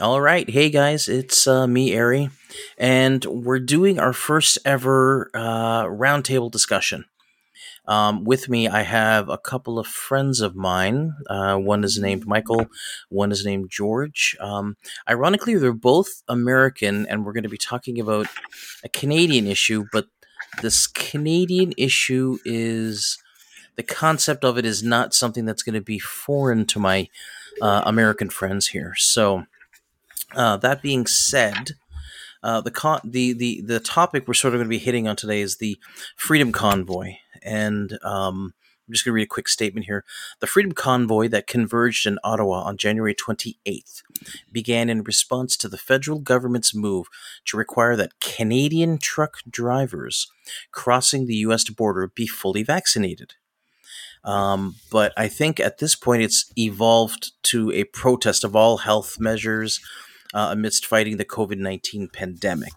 All right. Hey, guys, it's uh, me, Ari, and we're doing our first ever uh, roundtable discussion. Um, with me, I have a couple of friends of mine. Uh, one is named Michael, one is named George. Um, ironically, they're both American, and we're going to be talking about a Canadian issue, but this Canadian issue is the concept of it is not something that's going to be foreign to my uh, American friends here. So, uh, that being said, uh, the con- the the the topic we're sort of going to be hitting on today is the Freedom Convoy, and um, I'm just going to read a quick statement here. The Freedom Convoy that converged in Ottawa on January 28th began in response to the federal government's move to require that Canadian truck drivers crossing the U.S. border be fully vaccinated. Um, but I think at this point it's evolved to a protest of all health measures uh, amidst fighting the COVID 19 pandemic.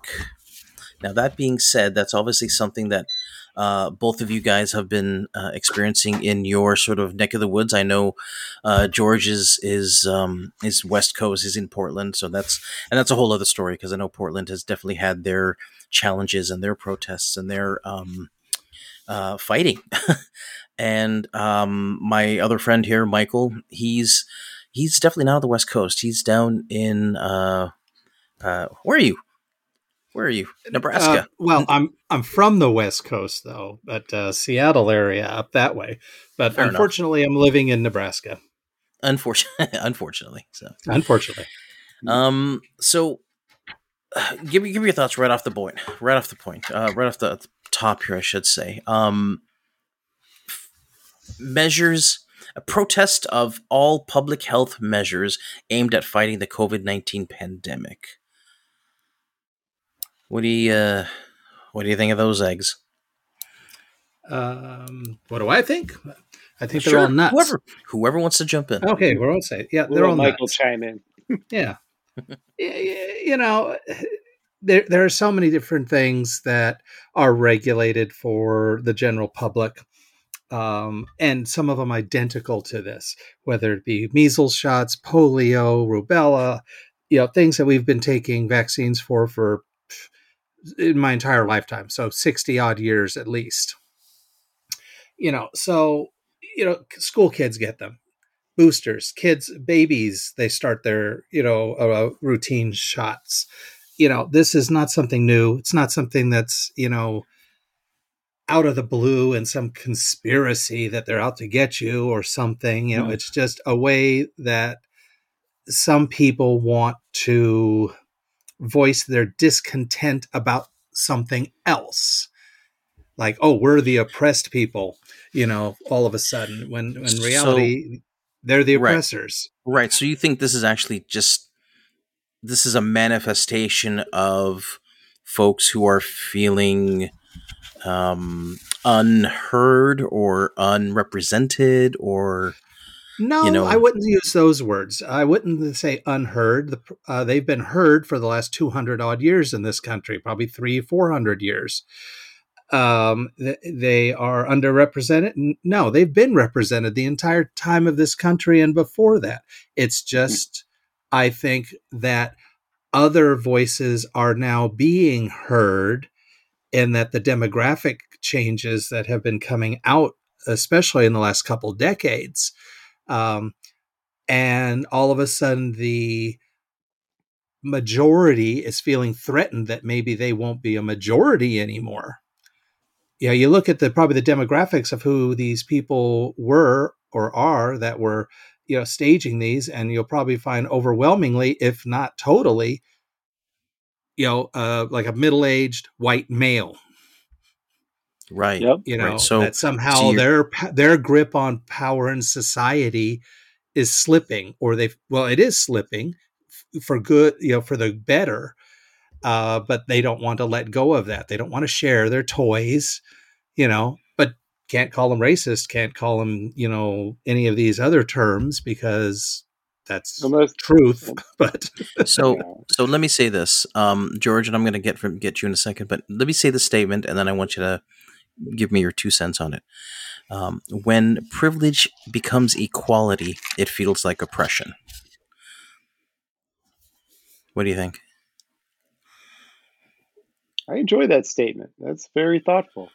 Now, that being said, that's obviously something that uh, both of you guys have been uh, experiencing in your sort of neck of the woods. I know uh, George is is um, is West Coast, is in Portland, so that's and that's a whole other story because I know Portland has definitely had their challenges and their protests and their um, uh, fighting. and um, my other friend here, Michael, he's he's definitely not on the West Coast. He's down in uh, uh, where are you? Where are you? Nebraska. Uh, well, I'm I'm from the West Coast though, but uh, Seattle area up that way. But Fair unfortunately, enough. I'm living in Nebraska. Unfortunately, unfortunately, so unfortunately. Um. So, uh, give me give me your thoughts right off the point. Right off the point. Uh, right off the top here, I should say. Um. Measures a protest of all public health measures aimed at fighting the COVID nineteen pandemic. What do you uh, What do you think of those eggs? Um, what do I think? I think sure. they're all nuts. Whoever, whoever wants to jump in. Okay, we're all say, yeah, they're all Michael nuts. chime in. yeah, you know, there there are so many different things that are regulated for the general public. Um, and some of them identical to this, whether it be measles shots, polio, rubella, you know, things that we've been taking vaccines for for in my entire lifetime. So 60 odd years at least. You know, so, you know, school kids get them. Boosters, kids, babies, they start their, you know, uh, routine shots. You know, this is not something new. It's not something that's, you know, out of the blue and some conspiracy that they're out to get you or something. You know, mm. it's just a way that some people want to voice their discontent about something else like oh we're the oppressed people you know all of a sudden when in reality so, they're the oppressors right. right so you think this is actually just this is a manifestation of folks who are feeling um unheard or unrepresented or no, you know, I wouldn't use those words. I wouldn't say unheard. The, uh, they've been heard for the last 200 odd years in this country, probably three, 400 years. Um, they are underrepresented. No, they've been represented the entire time of this country and before that. It's hmm. just, I think that other voices are now being heard and that the demographic changes that have been coming out, especially in the last couple decades, um, and all of a sudden, the majority is feeling threatened that maybe they won't be a majority anymore. Yeah, you look at the probably the demographics of who these people were or are that were, you know, staging these, and you'll probably find overwhelmingly, if not totally, you know, uh, like a middle-aged white male right yep. you know right. so that somehow so their their grip on power in society is slipping or they well it is slipping for good you know for the better uh, but they don't want to let go of that they don't want to share their toys you know but can't call them racist can't call them you know any of these other terms because that's the truth but so so let me say this um george and i'm going to get from get you in a second but let me say the statement and then i want you to give me your two cents on it. Um, when privilege becomes equality, it feels like oppression. What do you think? I enjoy that statement. That's very thoughtful.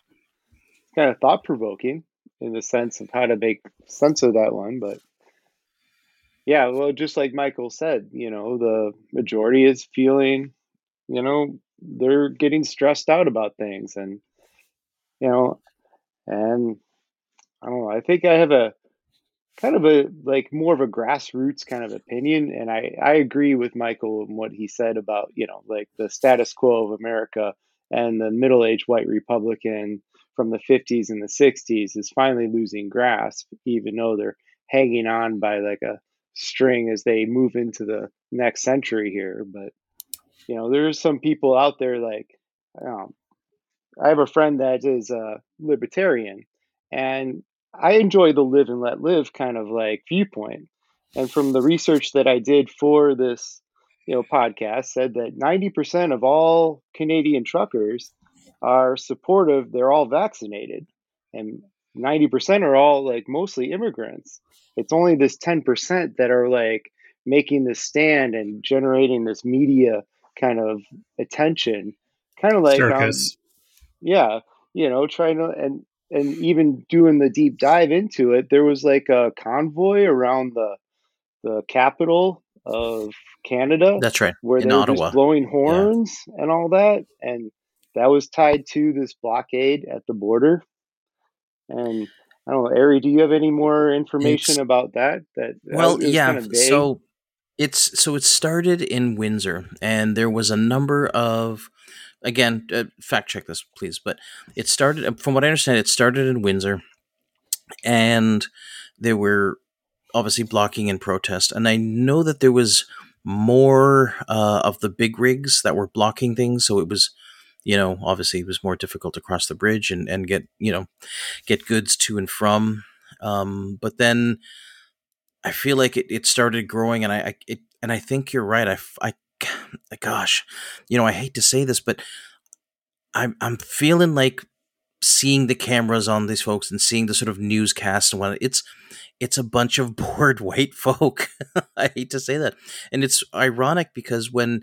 It's kind of thought provoking in the sense of how to make sense of that one, but yeah, well, just like Michael said, you know, the majority is feeling, you know, they're getting stressed out about things and you know, and I don't know, I think I have a kind of a like more of a grassroots kind of opinion and I I agree with Michael and what he said about, you know, like the status quo of America and the middle-aged white republican from the 50s and the 60s is finally losing grasp even though they're hanging on by like a string as they move into the next century here but you know there's some people out there like um, i have a friend that is a libertarian and i enjoy the live and let live kind of like viewpoint and from the research that i did for this you know podcast said that 90% of all canadian truckers are supportive they're all vaccinated and 90% are all like mostly immigrants it's only this 10% that are like making this stand and generating this media kind of attention kind of like um, yeah you know trying to and and even doing the deep dive into it there was like a convoy around the the capital of canada That's right. where in they were Ottawa. just blowing horns and all that and that was tied to this blockade at the border and i don't know ari do you have any more information It's- about that that Well, yeah. kinda. So it's so it started in Windsor, and there was a number of again uh, fact check this please, but it started from what I understand. It started in Windsor, and there were obviously blocking and protest, and I know that there was more uh, of the big rigs that were blocking things, so it was. You know, obviously, it was more difficult to cross the bridge and, and get you know get goods to and from. Um, but then I feel like it, it started growing, and I, I it and I think you're right. I, I, gosh, you know, I hate to say this, but I'm I'm feeling like seeing the cameras on these folks and seeing the sort of newscast and what it's it's a bunch of bored white folk. I hate to say that, and it's ironic because when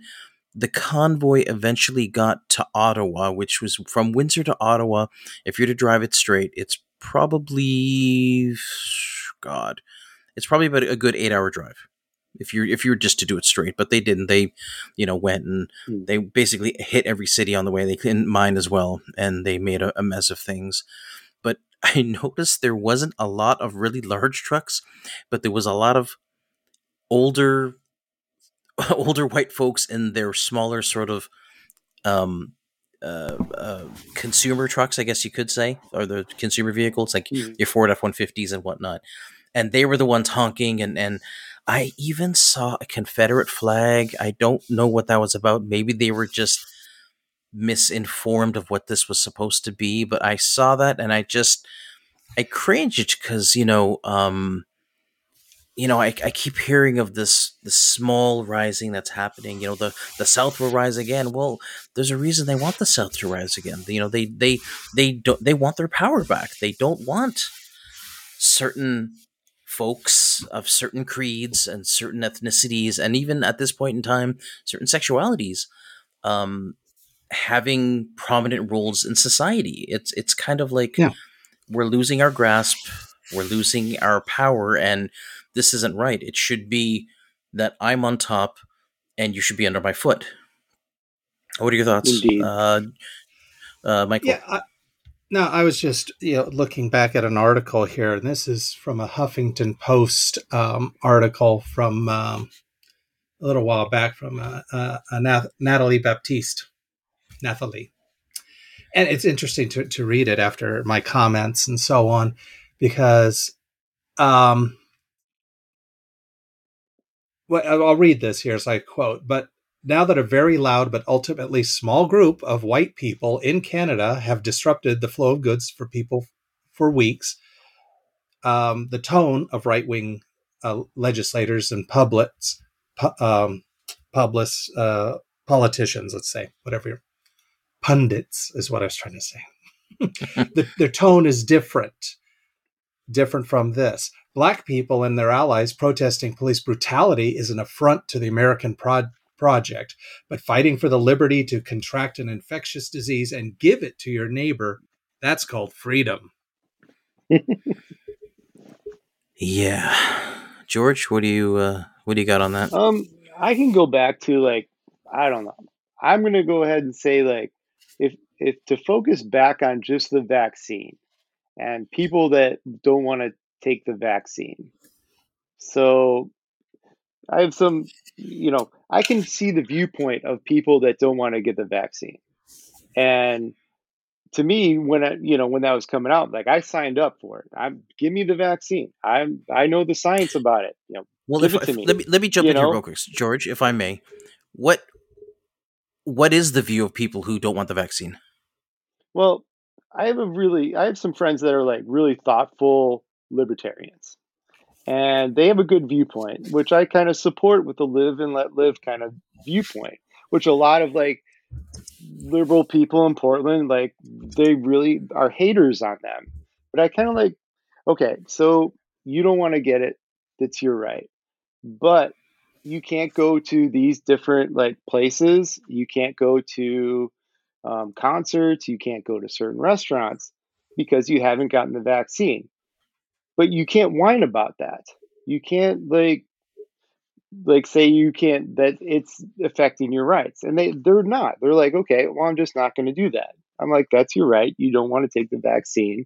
the convoy eventually got to Ottawa, which was from Windsor to Ottawa, if you're to drive it straight, it's probably God it's probably about a good eight hour drive. If you're if you're just to do it straight but they didn't. They you know went and Hmm. they basically hit every city on the way. They couldn't mine as well and they made a, a mess of things. But i noticed there wasn't a lot of really large trucks but there was a lot of older older white folks in their smaller sort of um uh, uh, consumer trucks, I guess you could say, or the consumer vehicles like Hmm. your Ford F one fifties and whatnot. And they were the ones honking, and and I even saw a Confederate flag. I don't know what that was about. Maybe they were just misinformed of what this was supposed to be, but I saw that and I just I cringed because you know um you know I, I keep hearing of this the small rising that's happening you know the the south will rise again. Well there's a reason they want the south to rise again. You know they they they don't they want their power back. They don't want certain folks of certain creeds and certain ethnicities and even at this point in time certain sexualities um having prominent roles in society. It's it's kind of like Yeah. we're losing our grasp we're losing our power and this isn't right it should be that i'm on top and you should be under my foot what are your thoughts Indeed. uh uh michael Yeah. I, no, I was just you know looking back at an article here, and this is from a Huffington Post um, article from um, a little while back from uh, uh, uh, Nath- Natalie Baptiste, Nathalie, and it's interesting to to read it after my comments and so on, because um, well, I'll read this here as I quote, but now that a very loud but ultimately small group of white people in Canada have disrupted the flow of goods for people for weeks, um, the tone of right wing uh, legislators and publics, pu- um, uh, politicians, let's say, whatever, pundits is what I was trying to say. the, their tone is different, different from this. Black people and their allies protesting police brutality is an affront to the American prod- project. But fighting for the liberty to contract an infectious disease and give it to your neighbor, that's called freedom. yeah. George, what do you uh, what do you got on that? Um, I can go back to like I don't know. I'm gonna go ahead and say like if if to focus back on just the vaccine and people that don't want to take the vaccine. So I have some, you know, I can see the viewpoint of people that don't want to get the vaccine. And to me, when I, you know, when that was coming out, like I signed up for it. I'm give me the vaccine. I'm I know the science about it. You know, well, if, if, me. let me let me jump in here real quick, George, if I may. What what is the view of people who don't want the vaccine? Well, I have a really I have some friends that are like really thoughtful libertarians. And they have a good viewpoint, which I kind of support with the live and let live kind of viewpoint, which a lot of like liberal people in Portland, like they really are haters on them. But I kind of like, okay, so you don't want to get it, that's your right. But you can't go to these different like places. You can't go to um, concerts. You can't go to certain restaurants because you haven't gotten the vaccine. But you can't whine about that. You can't like like say you can't that it's affecting your rights and they they're not they're like okay well i'm just not going to do that i'm like that's your right you don't want to take the vaccine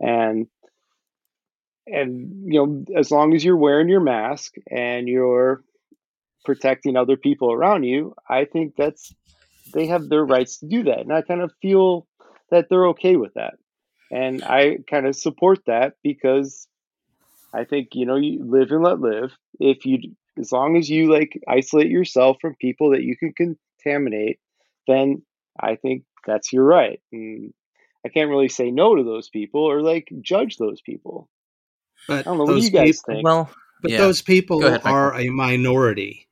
and and you know as long as you're wearing your mask and you're protecting other people around you i think that's they have their rights to do that and i kind of feel that they're okay with that and i kind of support that because I think you know you live and let live. If you as long as you like isolate yourself from people that you can contaminate, then I think that's your right. And I can't really say no to those people or like judge those people. But I don't know what do you guys people, think. Well, but yeah. those people ahead, are a minority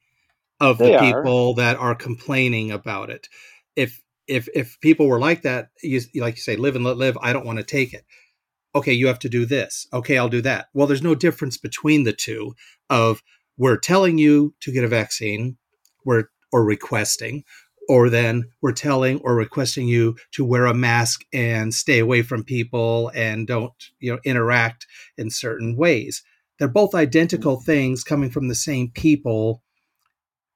of the people are. that are complaining about it. If if if people were like that, you like you say, live and let live. I don't want to take it okay, you have to do this. Okay, I'll do that. Well, there's no difference between the two of we're telling you to get a vaccine, we're or requesting, or then we're telling or requesting you to wear a mask and stay away from people and don't, you know, interact in certain ways. They're both identical mm-hmm. things coming from the same people.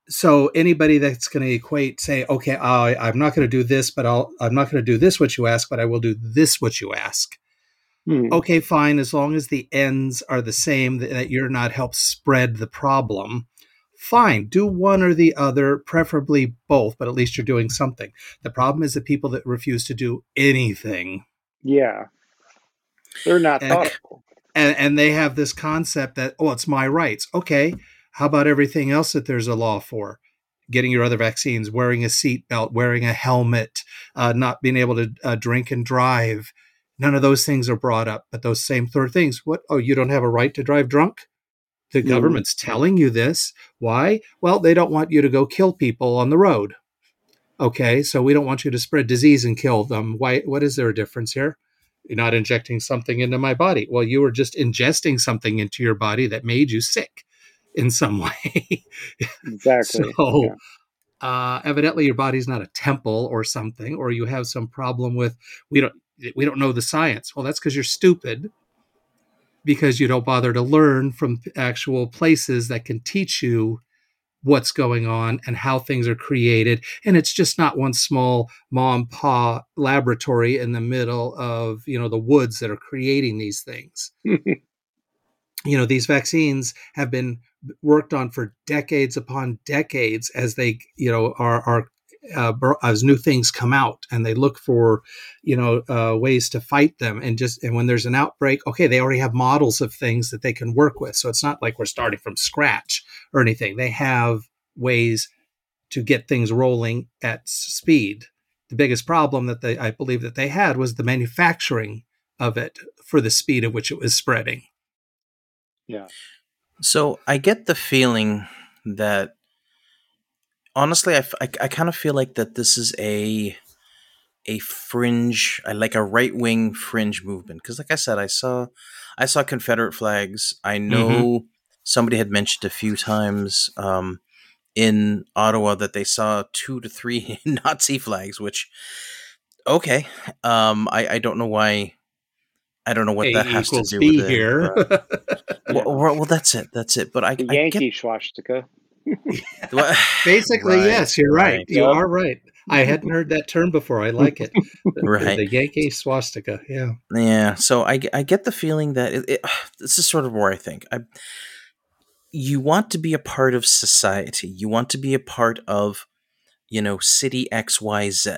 So anybody that's going to equate, say, okay, I, I'm not going to do this, but I'll, I'm not going to do this what you ask, but I will do this what you ask Hmm. Okay, fine, as long as the ends are the same, that you're not help spread the problem. Fine, do one or the other, preferably both, but at least you're doing something. The problem is the people that refuse to do anything. Yeah. They're not and, thoughtful. And, and they have this concept that, oh, it's my rights. Okay, how about everything else that there's a law for? getting your other vaccines, wearing a seatbelt, wearing a helmet, uh, not being able to uh, drink and drive, None of those things are brought up, but those same third things. What? Oh, you don't have a right to drive drunk? The mm. government's telling you this. Why? Well, they don't want you to go kill people on the road. Okay, so we don't want you to spread disease and kill them. Why? What is there a difference here? You're not injecting something into my body. Well, you were just ingesting something into your body that made you sick in some way. exactly. So, yeah. uh, evidently, your body's not a temple or something, or you have some problem with we don't we don't know the science. Well, that's because you're stupid because you don't bother to learn from actual places that can teach you what's going on and how things are created. And it's just not one small mom pa laboratory in the middle of, you know, the woods that are creating these things. you know, these vaccines have been worked on for decades upon decades as they, you know, are, are uh, as new things come out and they look for you know uh, ways to fight them and just and when there's an outbreak okay they already have models of things that they can work with. So it's not like we're starting from scratch or anything. They have ways to get things rolling at speed. The biggest problem that they i believe that they had was the manufacturing of it for the speed at which it was spreading yeah so i get the feeling that honestly, I, I, I kind of feel like that this is a a fringe, like a right wing fringe movement. Because, like I said, I saw I saw Confederate flags. I know mm-hmm. somebody had mentioned a few times um, in Ottawa that they saw two to three Nazi flags, which okay, um, I I don't know why. I don't know what A that has to do B with it. here. Well, well, well, that's it. That's it. But I, The I Yankee get swastika. Basically, Right, yes, you're right. right. You Yep. are right. I hadn't heard that term before. I like it. The, the- Right. the Yankee swastika. Yeah. Yeah, so I, I get the feeling that it, it, this is sort of where I think I, you want to be a part of society. You want to be a part of, you know, city X Y Z,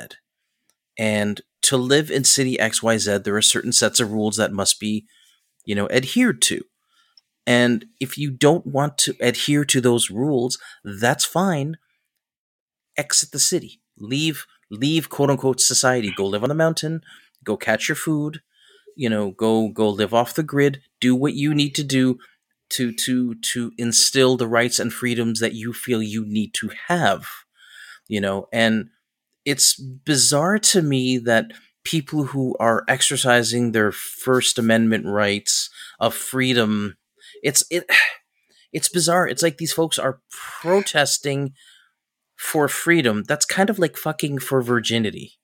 and to live in city X Y Z, there are certain sets of rules that must be, you know, adhered to. And if you don't want to adhere to those rules, that's fine. Exit the city. Leave leave quote unquote society. Go live on the mountain. Go catch your food you know go go live off the grid do what you need to do to to to instill the rights and freedoms that you feel you need to have you know and it's bizarre to me that people who are exercising their first amendment rights of freedom it's it it's bizarre it's like these folks are protesting for freedom that's kind of like fucking for virginity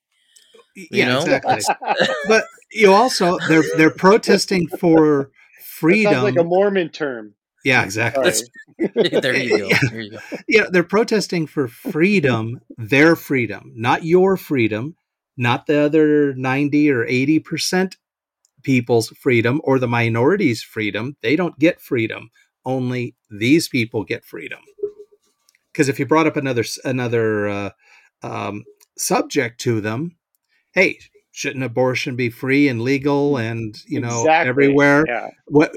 yeah, know? exactly. but you also they're they're protesting for That freedom. sounds like a Mormon term. Yeah, exactly. There you go Yeah. there you go Yeah, they're protesting for freedom, their freedom, not your freedom, not the other 90 or 80% people's freedom or the minority's freedom. They don't get freedom. Only these people get freedom. Because if you brought up another another uh, um, subject to them, hey, shouldn't abortion be free and legal and you know Exactly. everywhere? Yeah. what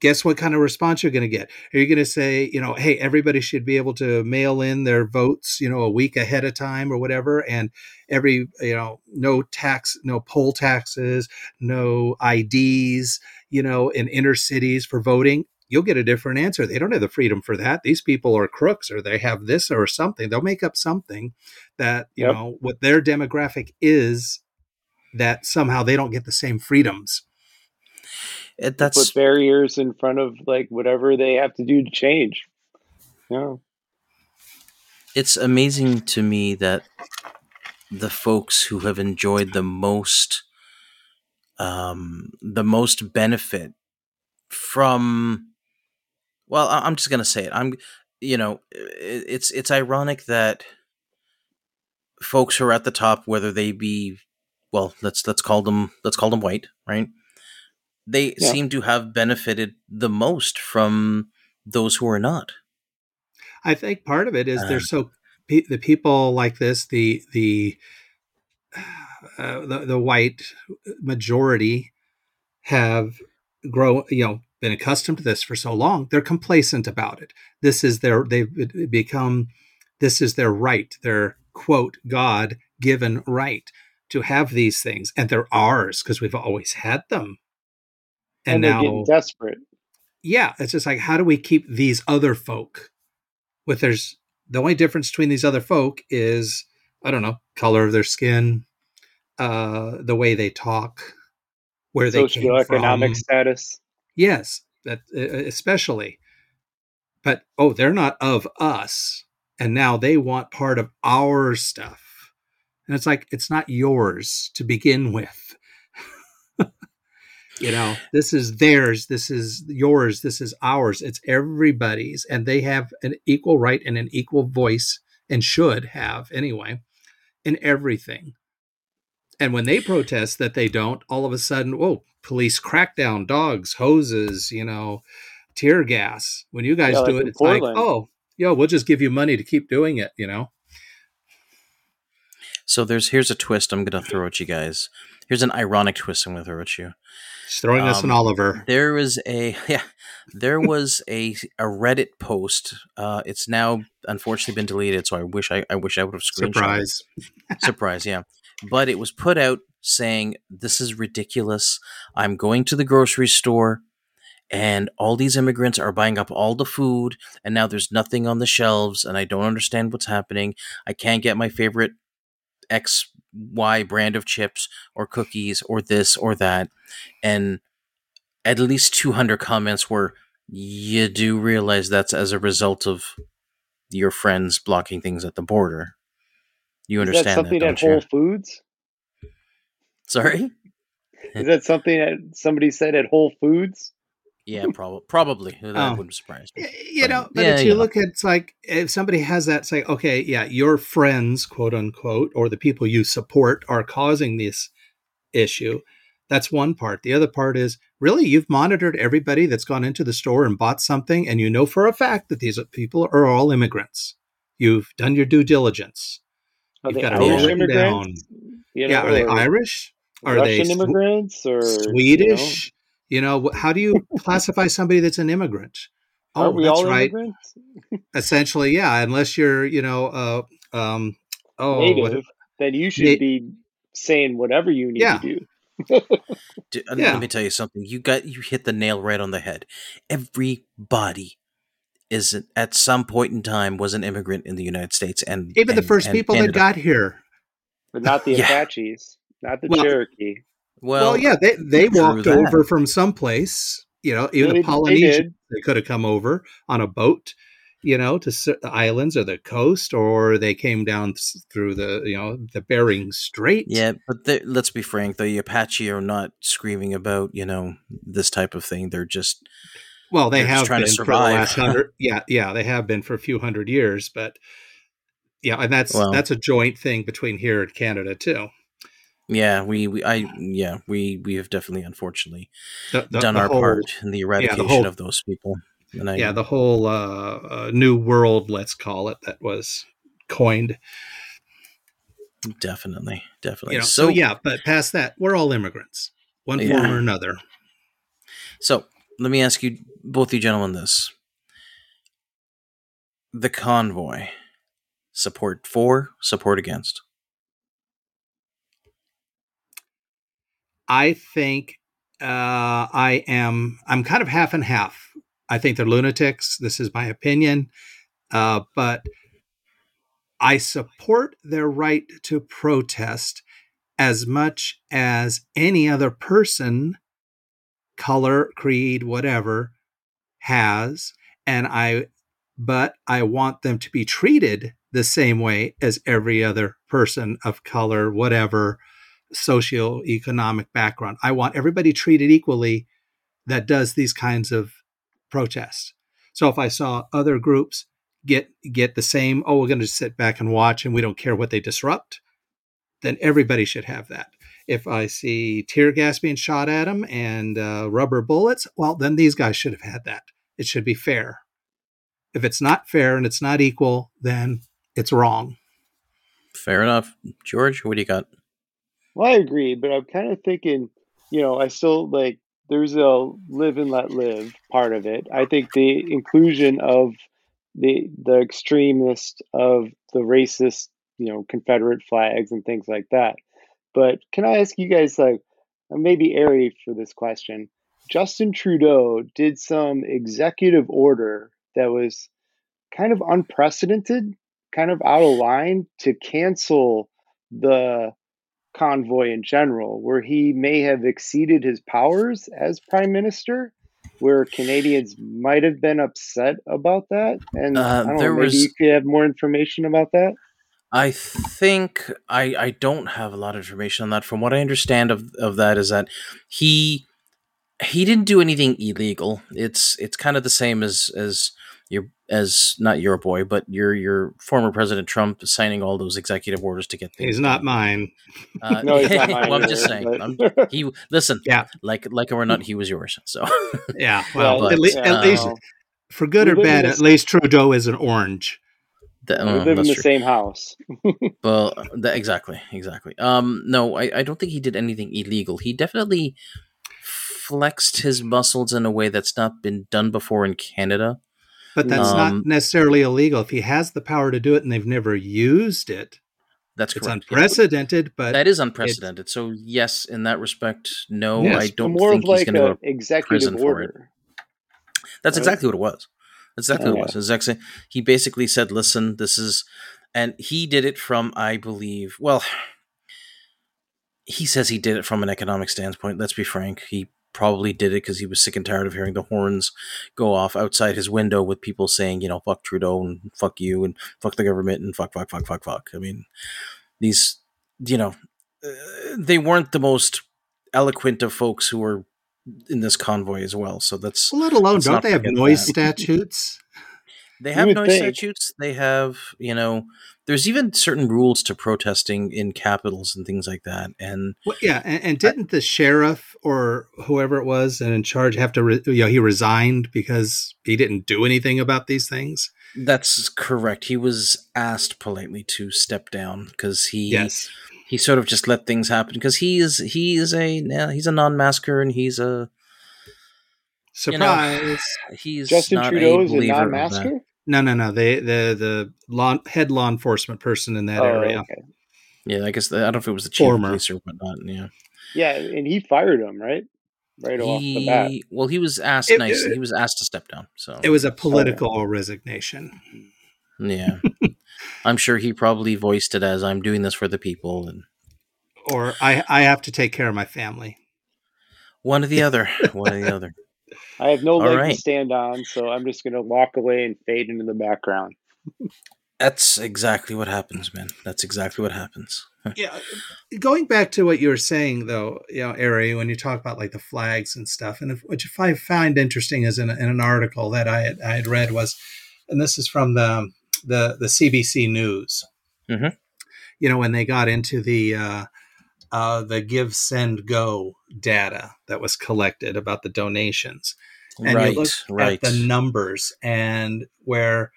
guess what kind of response you're going to get? Are you going to say you know hey everybody should be able to mail in their votes you know a week ahead of time or whatever and every you know no tax no poll taxes no ids you know in inner cities for voting? You'll get a different answer. They don't have the freedom for that. These people are crooks or they have this or something. They'll make up something that you Yep. know what their demographic is that somehow they don't get the same freedoms It, That's put barriers in front of like whatever they have to do to change. Yeah. it's amazing to me that the folks who have enjoyed the most um the most benefit from well i'm just gonna say it i'm you know it's it's ironic that folks who are at the top whether they be well let's let's call them let's call them white right they Yeah. seem to have benefited the most from those who are not. I think part of it is Um, they're so pe- the people like this, the the uh, the, the white majority have grow you know been accustomed to this for so long they're complacent about it. This is their they've become this is their right their quote god given right to have these things and they're ours because we've always had them and, And, they're now getting desperate. yeah, it's just like how do we keep these other folk with there's the only difference between these other folk is I don't know, color of their skin, uh the way they talk, where they came Socioeconomic from. status. Yes, that especially. But oh, they're not of us and now they want part of our stuff. And it's like it's not yours to begin with. You know this is theirs this is yours this is ours it's everybody's and they have an equal right and an equal voice and should have anyway in everything. And when they protest that they don't all of a sudden whoa police crackdown dogs hoses you know tear gas. When you guys Yeah, do like it in it's like oh yo we'll just give you money to keep doing it you know? So there's here's a twist i'm gonna throw at you guys here's an ironic twist i'm gonna throw at you throwing us an Um, oliver There was a yeah, there was a a Reddit post. Uh, it's now unfortunately been deleted, so I wish I, I wish I would have screenshot. it. surprise Surprise, yeah. But it was put out saying this is ridiculous. I'm going to the grocery store, and all these immigrants are buying up all the food, and now there's nothing on the shelves, and I don't understand what's happening. I can't get my favorite X Y brand of chips or cookies or this or that, and at least 200 comments were you do realize that's as a result of your friends blocking things at the border. You Is understand that something that, at you? Whole Foods? Sorry. Is that something that somebody said at Whole Foods? Yeah, prob- probably. That Oh. wouldn't surprise me. You know but Yeah, if you you know. look at it's like if somebody has that say okay yeah your friends quote unquote or the people you support are causing this issue that's one part the other part is really you've monitored everybody that's gone into the store and bought something and you know for a fact that these people are all immigrants you've done your due diligence Are You've they got it all Irish written immigrants? You yeah are they or irish are Russian they Sw- immigrants or you know? swedish you know, how do you classify somebody that's an immigrant oh Aren't we that's all right immigrants? essentially yeah unless you're you know uh um oh what- Native, then you should Na- be saying whatever you need Yeah. to do. D- uh, Yeah. Let me tell you something. You got you hit the nail right on the head. Everybody is at some point in time was an immigrant in the United States, and even the first people that Canada. got here But not the Yeah. Apaches, not the Well- Cherokee. Well, well, yeah they they walked that. over from someplace you know even They- the they polynesians did. they could have come over on a boat you know to the islands or the coast or they came down through the you know the bering strait yeah, but the, let's be frank. The Apache are not screaming about you know this type of thing. They're just well they have been to for the last hundred yeah yeah they have been for a few hundred years but yeah and that's Well- that's a joint thing between here and canada too yeah. We, we I yeah we we have definitely unfortunately The- the- done the our whole- part in the eradication whole- of those people. And I, yeah the whole uh, uh, new world let's call it that was coined definitely definitely. you know so so, yeah but past that we're all immigrants one Yeah. form or another So let me ask you, both you gentlemen, this: the convoy support for, support against. I think uh, i am i'm kind of half and half. I think they're lunatics. This is my opinion. Uh, but i support their right to protest as much as any other person color creed whatever has. And i but i want them to be treated the same way as every other person of color whatever socioeconomic background i want everybody treated equally that does these kinds of protests so if i saw other groups get get the same oh we're going to sit back and watch and we don't care what they disrupt then everybody should have that if I see tear gas being shot at them and uh, rubber bullets, well, then these guys should have had that. It should be fair. If it's not fair and it's not equal, then it's wrong. Fair enough, George. What do you got? Well, I agree, but I'm kind of thinking, you know, I still like there's a live and let live part of it. I think the inclusion of the the extremist of the racist, you know, Confederate flags and things like that. But can I ask you guys, like, maybe Ari for this question? Justin Trudeau did some executive order that was kind of unprecedented, kind of out of line to cancel the convoy in general, where he may have exceeded his powers as prime minister, where Canadians might have been upset about that. And Uh, I don't know, there maybe was- you could have more information about that. I think I I don't have a lot of information on that. From what I understand of of that is that he he didn't do anything illegal. It's it's kind of the same as as your as not your boy, but your your former President Trump signing all those executive orders to get things. He's not mine. Uh, No, he's not mine well, I'm just saying. but- I'm, he listen. Yeah. like like or not, he was yours. So Yeah. Well, Well, at, le- but, at least for good we or bad, at least Trudeau is an orange. the, we uh, live in the true. same house. Well, that, exactly, exactly. Um, no, I, I don't think he did anything illegal. He definitely flexed his muscles in a way that's not been done before in Canada. But that's Um, not necessarily illegal. If he has the power to do it and they've never used it, That's it's correct. unprecedented. But That is unprecedented. So yes, in that respect, no, Yes, I don't More think of he's like going to an executive prison for it. order. That's right? exactly what it was. That's exactly what it was. Exactly. he basically said, "Listen, this is," and he did it from, I believe, well, he says he did it from an economic standpoint. Let's be frank. He probably did it because he was sick and tired of hearing the horns go off outside his window with people saying, you know, fuck Trudeau and fuck you and fuck the government and fuck, fuck, fuck, fuck, fuck. I mean, these, you know, uh, they weren't the most eloquent of folks who were in this convoy as well. So that's let alone don't they have noise that. statutes? They have noise think. statutes. They have, you know, there's even certain rules to protesting in capitals and things like that. And well, yeah, and, and didn't I, the sheriff or whoever it was and in charge have to, re- you know, he resigned because he didn't do anything about these things? That's correct. He was asked politely to step down because he yes. he sort of just let things happen because he is he is a he's a non-masker and he's a surprise. You know, he's Justin Trudeau is a non-masker. No, no, no. The the the law head law enforcement person in that oh, area. Okay. Yeah, I guess the, I don't know if it was the chief Former. police or whatnot. Yeah. Yeah, and he fired him right, right he, off the bat. Well, he was asked it, nice. It, he was asked to step down. So it was a political oh. resignation. Yeah, I'm sure he probably voiced it as "I'm doing this for the people," and or I I have to take care of my family. One or the other. One or the other. I have no leg right. to stand on, so I'm just going to walk away and fade into the background. That's exactly what happens, man. That's exactly what happens. yeah, going back to what you were saying, though, you know, Ari, when you talk about like the flags and stuff, and if, which if I find interesting is in, in an article that I had, I had read was, and this is from the the the CBC News. Mm-hmm. You know, when they got into the uh, uh, the GiveSendGo data that was collected about the donations. And right, you look right. at the numbers and where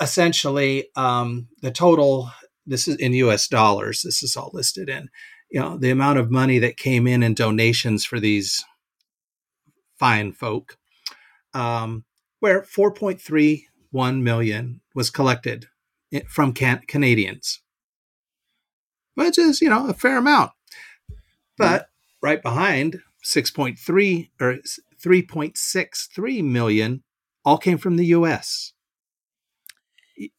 essentially um, the total, this is in US dollars, this is all listed in, you know, the amount of money that came in in donations for these fine folk, um, where 4.31 million was collected from can- Canadians which is, you know, a fair amount. But right behind 6.3 or 3.63 million all came from the US.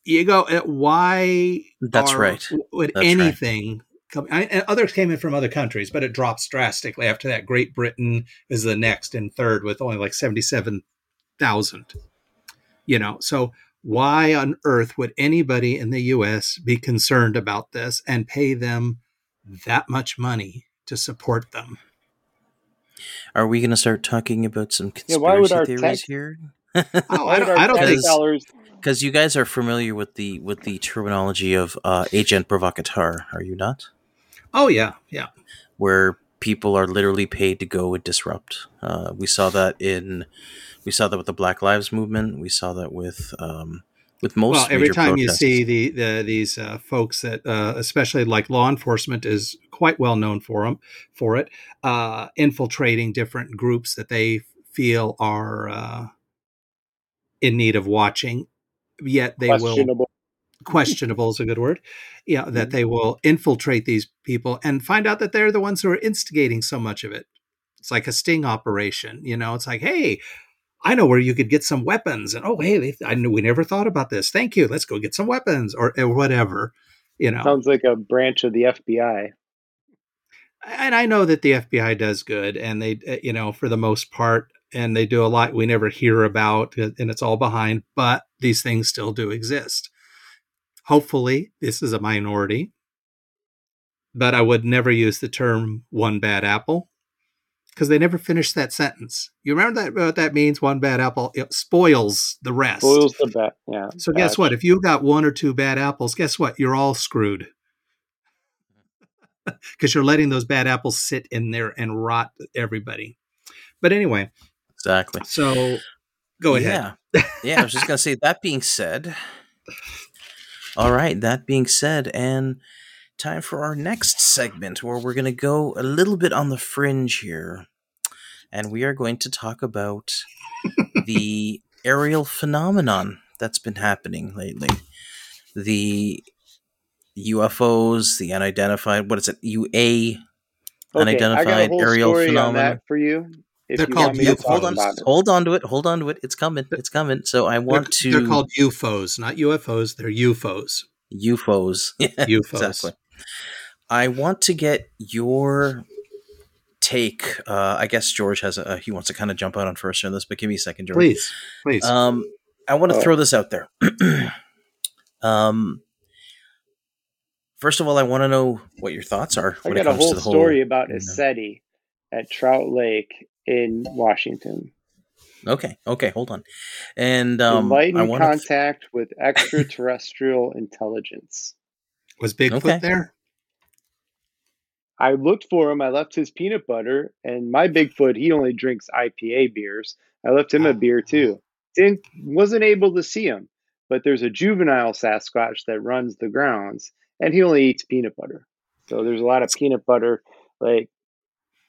You go, uh, why? That's are, right. Would That's anything right. come? I, and others came in from other countries, but it drops drastically after that. Great Britain is the next and third with only like 77,000. You know, so why on earth would anybody in the US be concerned about this and pay them that much money to support them? Are we going to start talking about some conspiracy yeah, theories tech- here? oh, I don't, I don't think because you guys are familiar with the with the terminology of uh, agent provocateur, are you not? Oh yeah, yeah. Where people are literally paid to go and disrupt. Uh, we saw that in we saw that with the Black Lives Movement. We saw that with um, with most. Well, every time protests. you see the, the these uh, folks that, uh, especially like law enforcement, is quite well known for them for it, uh, infiltrating different groups that they feel are uh, in need of watching. Yet they will questionable is a good word. Yeah, that mm-hmm. they will infiltrate these people and find out that they're the ones who are instigating so much of it. It's like a sting operation, you know. It's like, hey, I know where you could get some weapons. And oh, hey, I knew we never thought about this. Thank you. Let's go get some weapons or, or whatever. You know, sounds like a branch of the FBI. And I know that the FBI does good, and they, uh, you know, for the most part, and they do a lot we never hear about, uh, and it's all behind. But these things still do exist. Hopefully, this is a minority. But I would never use the term one bad apple because they never finished that sentence. You remember that what that means? One bad apple it spoils the rest. Spoils the bad. Yeah. So guess what? If you got one or two bad apples, guess what? You're all screwed because you're letting those bad apples sit in there and rot everybody. But anyway, exactly. So go ahead. Yeah, yeah. I was just gonna say. That being said, all right. That being said, and time for our next segment where we're going to go a little bit on the fringe here. And we are going to talk about the aerial phenomenon that's been happening lately. The UFOs, the unidentified, what is it? UA, okay, unidentified aerial phenomenon. for you. They're called UFOs. Hold on, hold on to it. Hold on to it. It's coming. It's coming. So I want they're, to. They're called UFOs, not UFOs. They're UFOs. UFOs. UFOs. exactly. I want to get your take. Uh, I guess George has a he wants to kind of jump out on first on this, but give me a second, George. Please, please. Um, I want to Oh. throw this out there. um, first of all, I want to know what your thoughts are I when it got a whole whole story about you know. ECETI at Trout Lake in Washington. Okay, okay, hold on. And um, I Enlightened want to. contact with extraterrestrial intelligence. Was Bigfoot okay. there? I looked for him. I left his peanut butter, and my Bigfoot. He only drinks IPA beers. I left him a beer too. Didn't wasn't able to see him, but there's a juvenile Sasquatch that runs the grounds, and he only eats peanut butter. So there's a lot of peanut butter like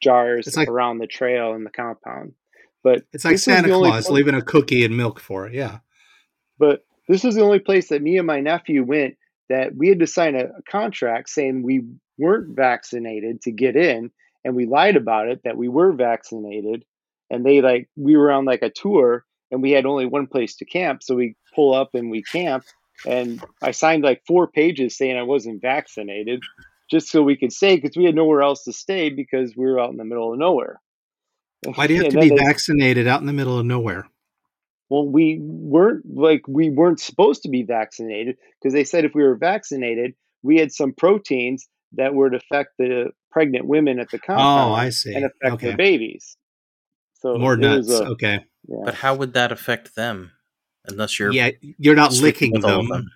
jars like- around the trail and the compound. But It's like Santa only Claus pla- leaving a cookie and milk for it. Yeah. But this was the only place that me and my nephew went that we had to sign a, a contract saying we weren't vaccinated to get in, and we lied about it that we were vaccinated. And they like we were on like a tour, and we had only one place to camp, so we pull up and we camp. And I signed like four pages saying I wasn't vaccinated, just so we could stay because we had nowhere else to stay because we were out in the middle of nowhere. Why do you have And to be they- vaccinated out in the middle of nowhere? Well, we weren't like we weren't supposed to be vaccinated because they said if we were vaccinated, we had some proteins that would affect the pregnant women at the oh, compound Oh, I see. and affect Okay. their babies. So More it nuts. a- okay. yeah. But how would that affect them? Unless you're Yeah, you're not sleeping licking with them. them.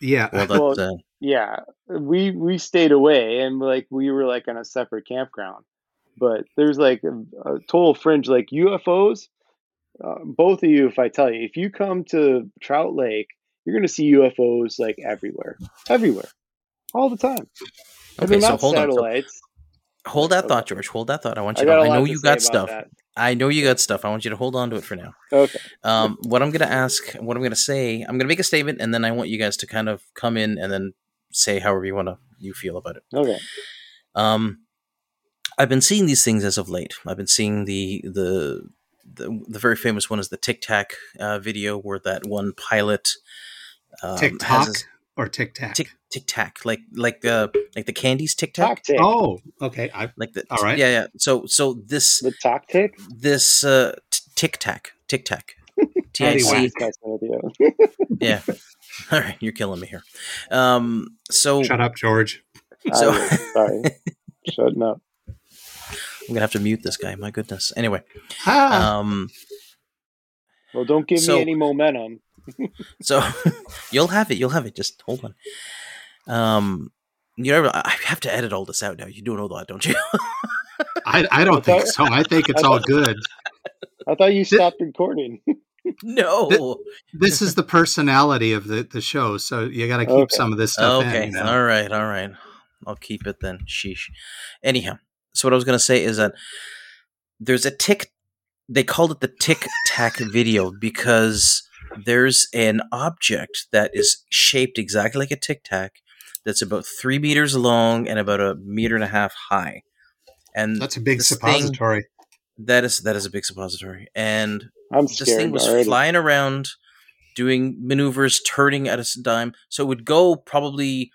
Yeah. Well, that, Well, uh, yeah, we we stayed away and like we were like on a separate campground. But there's like a, a total fringe like UFOs. Uh, both of you, if I tell you, if you come to Trout Lake, you're going to see UFOs like everywhere, everywhere, all the time. And okay, they're so not hold on. Satellites. Hold that Okay. thought, George. Hold that thought. I want you got to. a I lot know to you got stuff. that. I know you got stuff. I want you to hold on to it for now. Okay. Um, what I'm going to ask, what I'm going to say, I'm going to make a statement, and then I want you guys to kind of come in and then say however you want to you feel about it. Okay. Um, I've been seeing these things as of late. I've been seeing the the the, the very famous one is the Tic Tac uh, video where that one pilot um, has TikTok his- or Tic Tac? Tic Tic Tac, like like uh like the candies Tic Tac, Talk tick. Oh, okay. I, like the All right. yeah yeah. So so this The talk tick. this uh, Tic Tac Tic Tac T I Anyway. C Messing with you. yeah. All right, you're killing me here. Um, so shut up, George. So- sorry. Shutting up. I'm gonna have to mute this guy. My goodness. Anyway, Ah, um, Well, don't give So- me any momentum. so you'll have it. You'll have it. Just hold on. Um, you ever? I have to edit all this out now. You do know that, don't you? I, I don't think so. I think it's all good. I thought you stopped recording. no. This is the personality of the, the show, so you got to keep Okay. some of this stuff Okay. in. You know? All right. All right. I'll keep it then. Sheesh. Anyhow, so what I was gonna say is that there's a tick. They called it the Tic Tac video because there's an object that is shaped exactly like a Tic Tac that's about three meters long and about a meter and a half high. And That's a big this thing- suppository. that is that is a big suppository. And I'm this thing was already. flying around doing maneuvers turning at a s- dime so it would go probably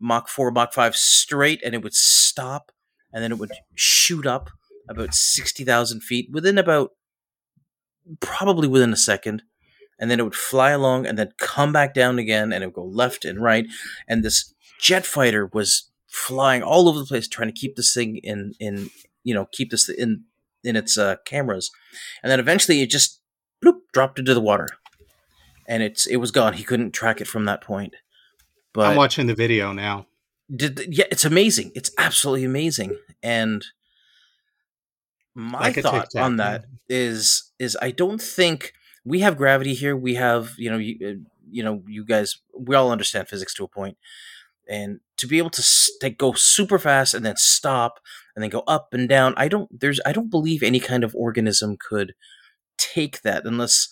mach 4 mach 5 straight and it would stop and then it would shoot up about 60,000 feet within about probably within a second and then it would fly along and then come back down again and it would go left and right and this jet fighter was flying all over the place trying to keep this thing in in you know keep this in in its uh, cameras. And then eventually it just bloop, dropped into the water. And it's it was gone. He couldn't track it from that point. But I'm watching the video now. did yeah it's amazing. It's absolutely amazing. And my Like thought Tic-Tac, on that is is i don't think we have gravity here. We have you know you, uh, you know you guys we all understand physics to a point and to be able to st- go super fast and then stop and then go up and down i don't there's i don't believe any kind of organism could take that unless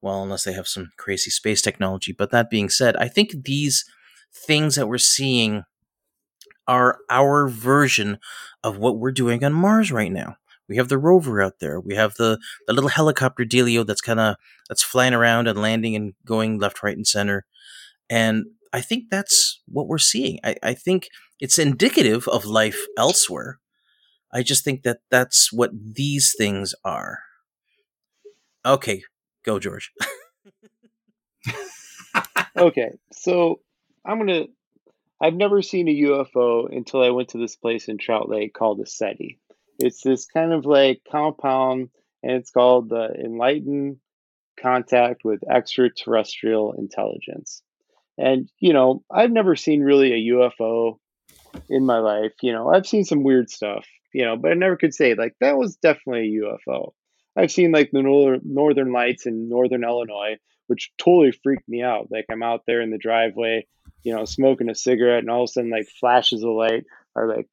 well unless they have some crazy space technology but that being said i think these things that we're seeing are our version of what we're doing on Mars right now. We have the rover out there. We have the, the little helicopter dealio that's kind of that's flying around and landing and going left, right, and center. And I think that's what we're seeing. I, I think it's indicative of life elsewhere. I just think that that's what these things are. Okay, go, George. okay, so I'm gonna. I've never seen a UFO until I went to this place in Trout Lake called the ECETI. It's this kind of like compound, and it's called the Enlightened Contact with Extraterrestrial Intelligence. And you know, I've never seen really a UFO in my life. You know, I've seen some weird stuff, you know, but I never could say like that was definitely a UFO. I've seen like the northern lights in northern Illinois, which totally freaked me out. Like I'm out there in the driveway, you know, smoking a cigarette, and all of a sudden like flashes of light are like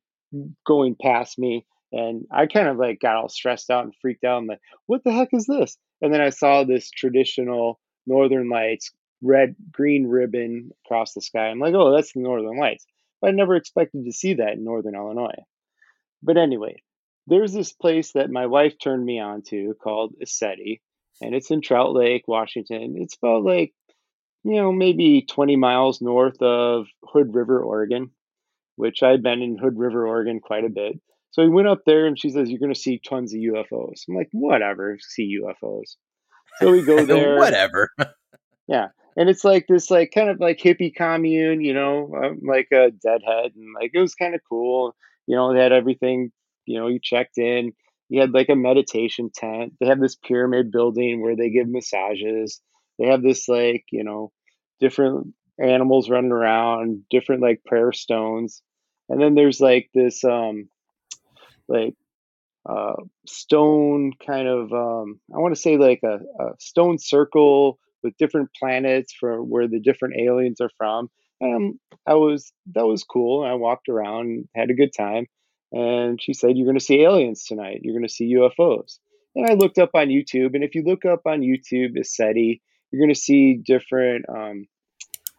going past me, and I kind of like got all stressed out and freaked out. I'm like, what the heck is this? And then I saw this traditional northern lights, red green ribbon across the sky. I'm like, oh, that's the northern lights. But I never expected to see that in northern Illinois. But anyway, there's this place that my wife turned me on to called ECETI, and it's in Trout Lake, Washington. It's about like, you know, maybe 20 miles north of Hood River, Oregon, which I've been in Hood River, Oregon quite a bit. So we went up there and she says, You're going to see tons of UFOs. I'm like, Whatever, see UFOs. So we go there. Whatever. yeah. And it's like this, like, kind of like hippie commune, you know, um, like a deadhead. And like, it was kind of cool. You know, they had everything you know, you checked in, you had like a meditation tent. They have this pyramid building where they give massages. They have this like, you know, different animals running around, different like prayer stones. And then there's like this um like uh stone kind of um I want to say like a, a stone circle with different planets for where the different aliens are from. Um, I was that was cool. I walked around, had a good time and she said, You're going to see aliens tonight. You're going to see UFOs. And I looked up on YouTube, and if you look up on YouTube, ECETI, you're going to see different um,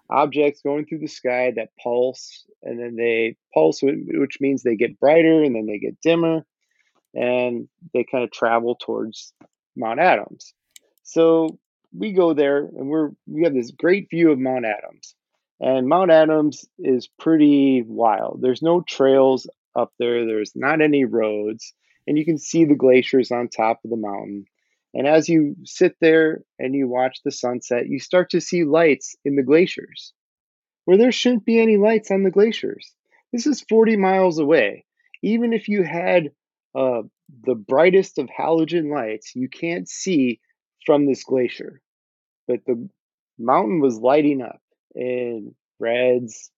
objects going through the sky that pulse, and then they pulse, which means they get brighter and then they get dimmer, and they kind of travel towards Mount Adams. So we go there, and we're we have this great view of Mount Adams. And Mount Adams is pretty wild. There's no trails up there. There's not any roads, and you can see the glaciers on top of the mountain. And as you sit there and you watch the sunset, you start to see lights in the glaciers where there shouldn't be any lights on the glaciers. This is 40 miles away. Even if you had uh, the brightest of halogen lights, you can't see from this glacier. But the mountain was lighting up in reds,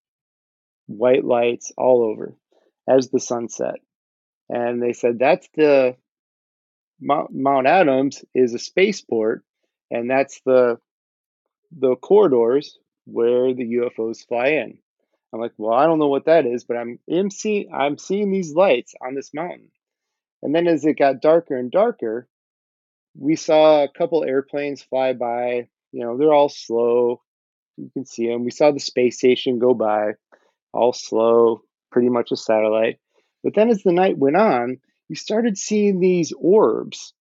white lights all over as the sunset. And they said that's the Mount Adams is a spaceport, and that's the the corridors where the UFOs fly in. I'm like, well, I don't know what that is, but I'm I'm I'm seeing these lights on this mountain. And then as it got darker and darker, we saw a couple airplanes fly by. You know, they're all slow. You can see them. We saw the space station go by, all slow, pretty much a satellite. But then as the night went on, you started seeing these orbs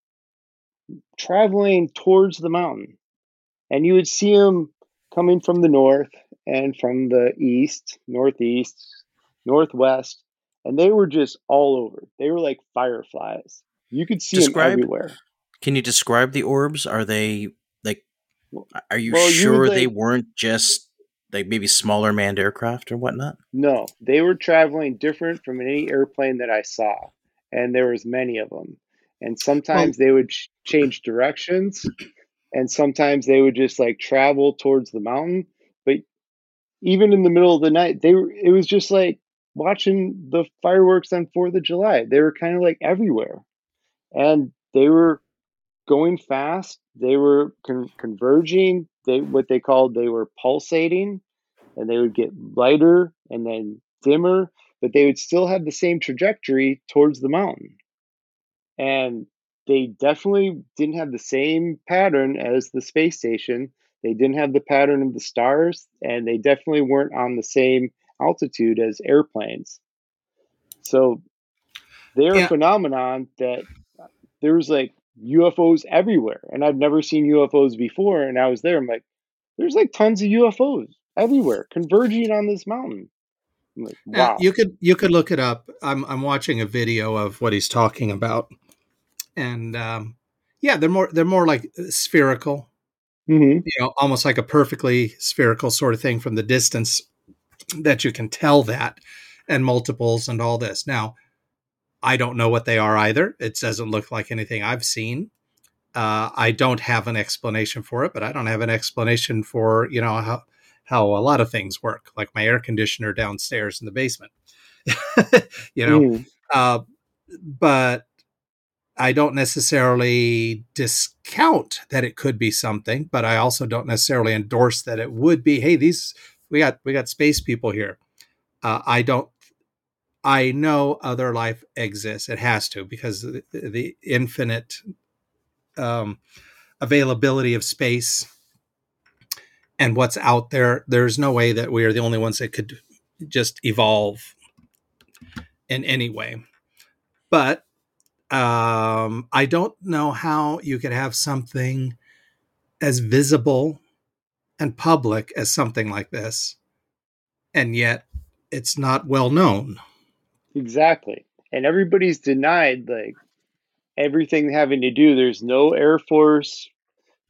traveling towards the mountain. And you would see them coming from the north and from the east, northeast, northwest, and they were just all over. They were like fireflies. You could see describe, them everywhere. Can you describe the orbs? Are they like? Are you well, sure you they weren't just like maybe smaller manned aircraft or whatnot? No, they were traveling different from any airplane that I saw, and there was many of them. And sometimes well, they would ch- change directions, and sometimes they would just like travel towards the mountain. But even in the middle of the night, they were. It was just like watching the fireworks on Fourth of July. They were kind of like everywhere, and they were going fast. They were con- converging. They what they called they were pulsating, and they would get lighter and then dimmer, but they would still have the same trajectory towards the mountain. And they definitely didn't have the same pattern as the space station. They didn't have the pattern of the stars, and they definitely weren't on the same altitude as airplanes. So they're yeah. a phenomenon that uh, there was like UFOs everywhere. And I've never seen UFOs before. And I was there. I'm like, there's like tons of UFOs everywhere converging on this mountain. Like, wow. you could you could look it up. I'm I'm watching a video of what he's talking about, and um, yeah, they're more they're more like spherical, hmm you know, almost like a perfectly spherical sort of thing from the distance that you can tell that, and multiples and all this. Now, I don't know what they are either. It doesn't look like anything I've seen. Uh, I don't have an explanation for it, but I don't have an explanation for you know how how a lot of things work, like my air conditioner downstairs in the basement. you know, Mhm. uh, but I don't necessarily discount that it could be something, but I also don't necessarily endorse that it would be. Hey, these we got we got space people here. Uh, I don't. I know other life exists. It has to because the, the infinite um, availability of space and what's out there. There's no way that we are the only ones that could just evolve in any way. But um, I don't know how you could have something as visible and public as something like this, and yet it's not well known. Exactly. And everybody's denied like everything having to do. There's no Air Force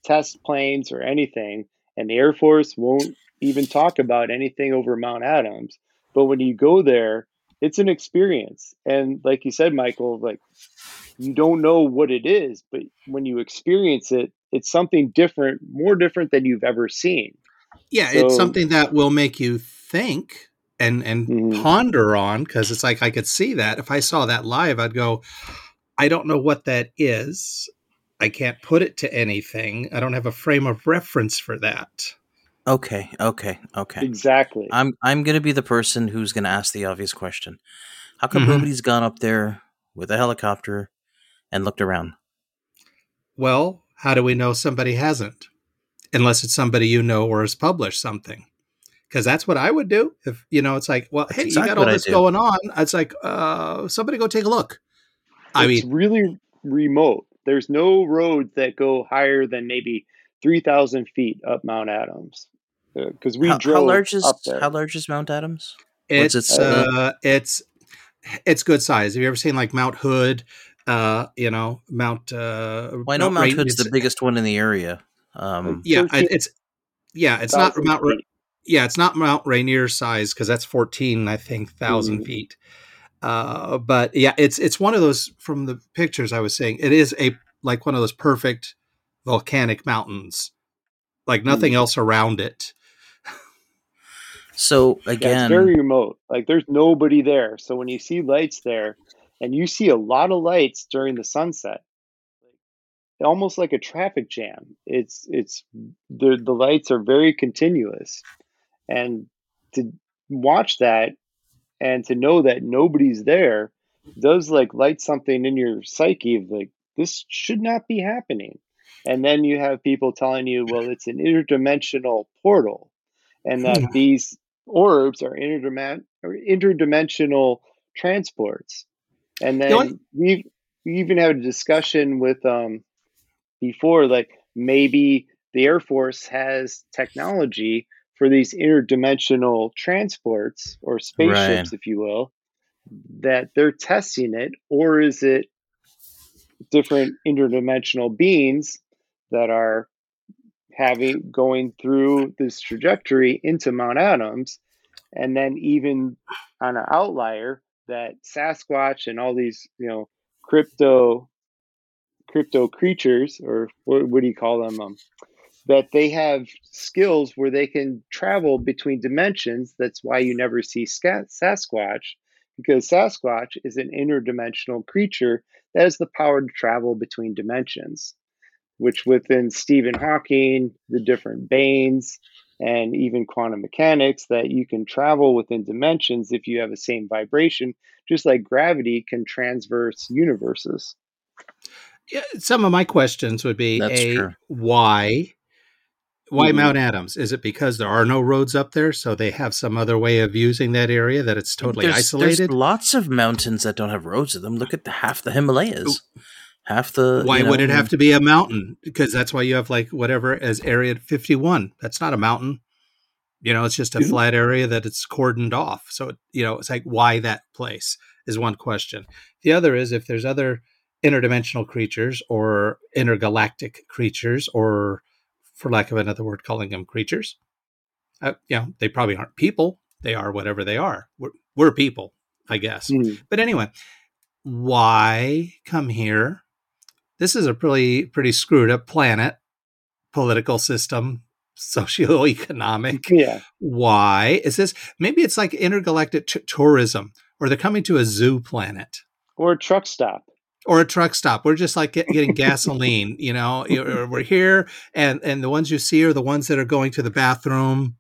test planes or anything, and the Air Force won't even talk about anything over Mount Adams. But when you go there, it's an experience. And like you said, Michael, like you don't know what it is, but when you experience it, it's something different, more different than you've ever seen. Yeah, it's something that will make you think and and Mhm. ponder on because it's like I could see that if I saw that live, I'd go, I don't know what that is. I can't put it to anything. I don't have a frame of reference for that. Okay, okay, okay. Exactly. I'm I'm gonna be the person who's gonna ask the obvious question. How come Mhm. nobody's gone up there with a helicopter and looked around? Well, how do we know somebody hasn't? Unless it's somebody you know or has published something. Because that's what I would do. If you know, it's like, well, That's hey, exactly you got all this going on. It's like, uh, somebody go take a look. I mean it's mean, really remote. There's no roads that go higher than maybe 3,000 feet up Mount Adams. Because we how, drove how large is up there. how large is Mount Adams? It's its, uh, uh, it's it's good size. Have you ever seen like Mount Hood? Uh, you know, Mount. Uh, Well, I know Mount Rain- Hood's the biggest one in the area. Um, Yeah, I- 13,000 it's yeah, it's not Mount. Feet. Yeah, it's not Mount Rainier size because that's fourteen, I think, 1000 Mhm. feet. Uh, but yeah, it's it's one of those from the pictures I was saying. It is a like one of those perfect volcanic mountains, like nothing Mm. else around it. so Yeah, again, it's very remote. Like there's nobody there. So when you see lights there, and you see a lot of lights during the sunset, almost like a traffic jam. It's it's the the lights are very continuous, and to watch that and to know that nobody's there does like light something in your psyche of like this should not be happening. And then you have people telling you, well, it's an interdimensional portal, and that Hmm. these orbs are or interdimensional transports. And then we we even had a discussion with um before, like maybe the Air Force has technology for these interdimensional transports or spaceships, if you will, that they're testing it, or is it different interdimensional beings that are having going through this trajectory into Mount Adams, and then even on an outlier that Sasquatch and all these you know crypto crypto creatures or what, what do you call them um, that they have skills where they can travel between dimensions. That's why you never see sasquatch because sasquatch is an interdimensional creature that has the power to travel between dimensions which within stephen hawking the different branes and even quantum mechanics that you can travel within dimensions if you have the same vibration just like gravity can transverse universes. Yeah, some of my questions would be That's a true. why why Mhm. Mount Adams? Is it because there are no roads up there, so they have some other way of using that area that it's totally there's, isolated? There's lots of mountains that don't have roads to them. Look at the, half the Himalayas, half the. why you know, would it have to be a mountain? Because that's why you have like whatever as Area 51. That's not a mountain. You know, it's just a flat area that it's cordoned off. So, you know, it's like why that place is one question. The other is if there's other interdimensional creatures or intergalactic creatures, or for lack of another word, calling them creatures. Uh, you know, they probably aren't people. They are whatever they are. We're, we're people, I guess. Mm. But anyway, why come here? This is a pretty pretty screwed up planet, political system, socioeconomic. Yeah. Why is this? Maybe it's like intergalactic t- tourism, or they're coming to a zoo planet, or a truck stop, or a truck stop. We're just like get, getting gasoline. You know, we're here, and and the ones you see are the ones that are going to the bathroom.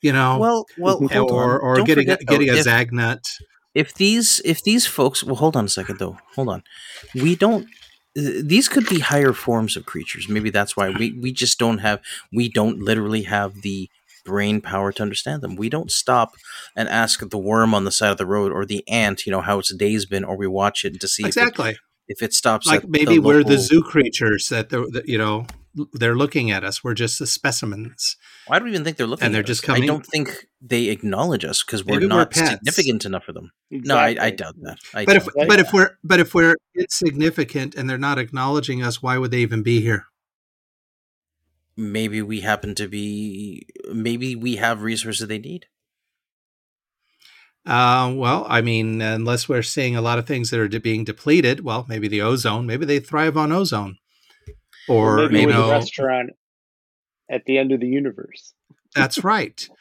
You know, well, well, mm-hmm. or or getting forget, getting though, a if, Zagnut if these if these folks well hold on a second though hold on we don't these could be higher forms of creatures maybe that's why we we just don't have we don't literally have the brain power to understand them we don't stop and ask the worm on the side of the road or the ant you know how its day's been or we watch it to see exactly if it, if it stops like maybe the we're local... the zoo creatures that, that you know they're looking at us. We're just the specimens. I don't even think they're looking. And they're just coming. I don't think they acknowledge us because we're not we're significant enough for them. Exactly. No, I, I, doubt that. I but if that. but if we're but if we're insignificant and they're not acknowledging us, why would they even be here? Maybe we happen to be. Maybe we have resources they need. Uh, well, I mean, unless we're seeing a lot of things that are de- being depleted, well, maybe the ozone. Maybe they thrive on ozone or, or maybe you know, restaurant at the end of the universe. That's right.